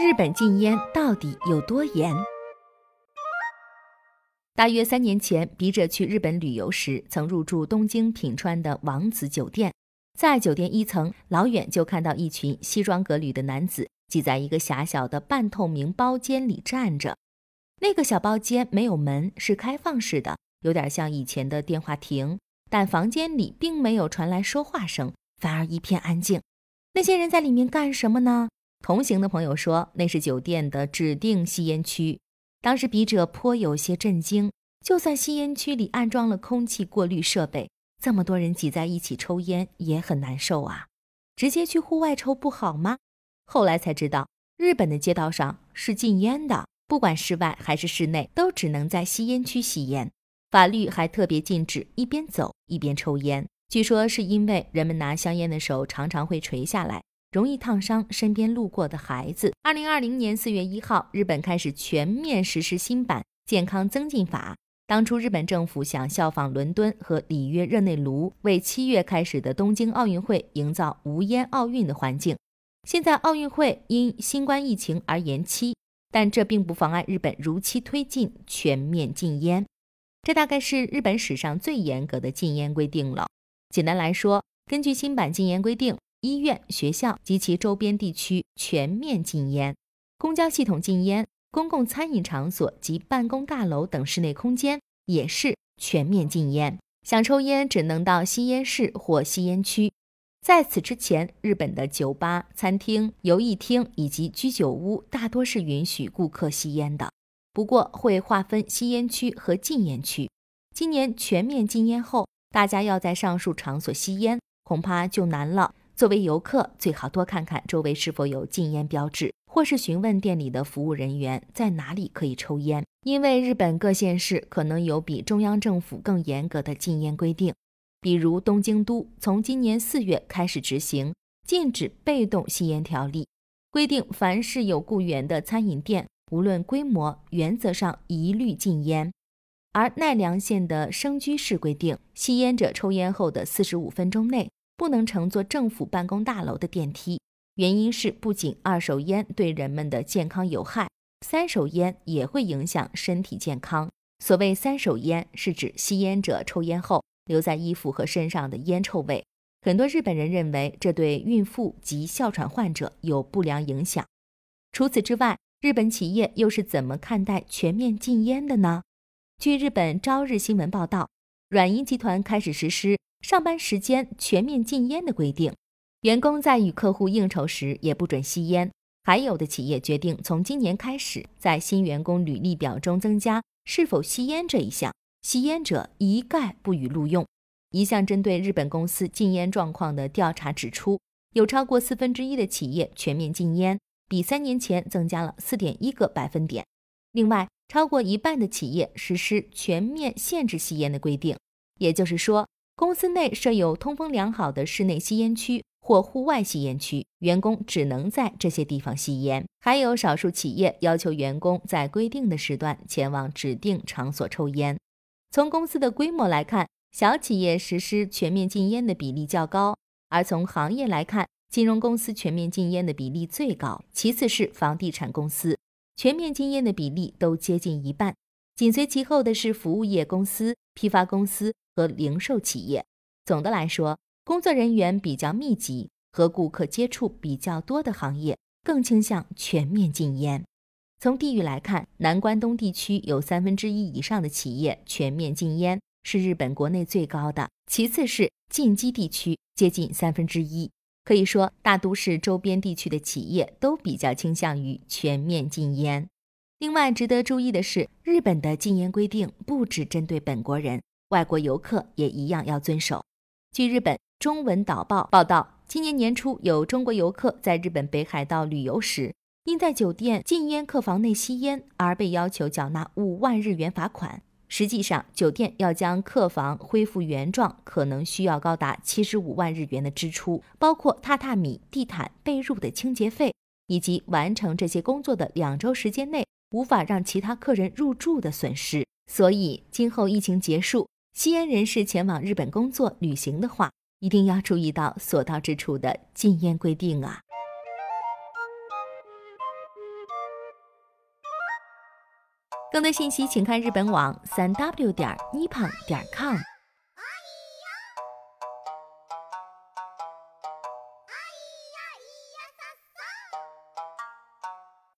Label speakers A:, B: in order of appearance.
A: 日本禁烟到底有多严？大约三年前，笔者去日本旅游时，曾入住东京品川的王子酒店。在酒店一层，老远就看到一群西装革履的男子挤在一个狭小的半透明包间里站着。那个小包间没有门，是开放式的，有点像以前的电话亭。但房间里并没有传来说话声，反而一片安静。那些人在里面干什么呢？同行的朋友说，那是酒店的指定吸烟区。当时笔者颇有些震惊，就算吸烟区里安装了空气过滤设备，这么多人挤在一起抽烟也很难受啊。直接去户外抽不好吗？后来才知道，日本的街道上是禁烟的，不管室外还是室内，都只能在吸烟区吸烟。法律还特别禁止一边走一边抽烟，据说是因为人们拿香烟的手常常会垂下来，容易烫伤身边路过的孩子。二零二零年四月一号，日本开始全面实施新版健康增进法。当初日本政府想效仿伦敦和里约热内卢，为七月开始的东京奥运会营造无烟奥运的环境。现在奥运会因新冠疫情而延期，但这并不妨碍日本如期推进全面禁烟。这大概是日本史上最严格的禁烟规定了。简单来说，根据新版禁烟规定，医院、学校及其周边地区全面禁烟，公交系统禁烟，公共餐饮场所及办公大楼等室内空间也是全面禁烟。想抽烟只能到吸烟室或吸烟区。在此之前，日本的酒吧、餐厅、游艺厅以及居酒屋大多是允许顾客吸烟的。不过会划分吸烟区和禁烟区。今年全面禁烟后，大家要在上述场所吸烟，恐怕就难了。作为游客，最好多看看周围是否有禁烟标志，或是询问店里的服务人员在哪里可以抽烟。因为日本各县市可能有比中央政府更严格的禁烟规定，比如东京都从今年四月开始执行禁止被动吸烟条例，规定凡是有雇员的餐饮店。无论规模，原则上一律禁烟。而奈良县的生居市规定，吸烟者抽烟后的四十五分钟内不能乘坐政府办公大楼的电梯。原因是不仅二手烟对人们的健康有害，三手烟也会影响身体健康。所谓三手烟，是指吸烟者抽烟后留在衣服和身上的烟臭味。很多日本人认为这对孕妇及哮喘患者有不良影响。除此之外，日本企业又是怎么看待全面禁烟的呢？据日本朝日新闻报道，软银集团开始实施上班时间全面禁烟的规定，员工在与客户应酬时也不准吸烟。还有的企业决定从今年开始，在新员工履历表中增加是否吸烟这一项，吸烟者一概不予录用。一项针对日本公司禁烟状况的调查指出，有超过四分之一的企业全面禁烟。比三年前增加了四点一个百分点。另外，超过一半的企业实施全面限制吸烟的规定，也就是说，公司内设有通风良好的室内吸烟区或户外吸烟区，员工只能在这些地方吸烟。还有少数企业要求员工在规定的时段前往指定场所抽烟。从公司的规模来看，小企业实施全面禁烟的比例较高，而从行业来看，金融公司全面禁烟的比例最高，其次是房地产公司，全面禁烟的比例都接近一半，紧随其后的是服务业公司、批发公司和零售企业。总的来说，工作人员比较密集、和顾客接触比较多的行业更倾向全面禁烟。从地域来看，南关东地区有三分之一以上的企业全面禁烟，是日本国内最高的，其次是近畿地区，接近三分之一。可以说，大都市周边地区的企业都比较倾向于全面禁烟。另外，值得注意的是，日本的禁烟规定不只针对本国人，外国游客也一样要遵守。据日本中文导报报道，今年年初有中国游客在日本北海道旅游时，因在酒店禁烟客房内吸烟而被要求缴纳五万日元罚款。实际上，酒店要将客房恢复原状，可能需要高达七十五万日元的支出，包括榻榻米、地毯、被褥的清洁费，以及完成这些工作的两周时间内无法让其他客人入住的损失。所以今后疫情结束吸烟人士前往日本工作旅行的话一定要注意到所到之处的禁烟规定啊。更多信息请看日本网三 w 点 nippon 点 com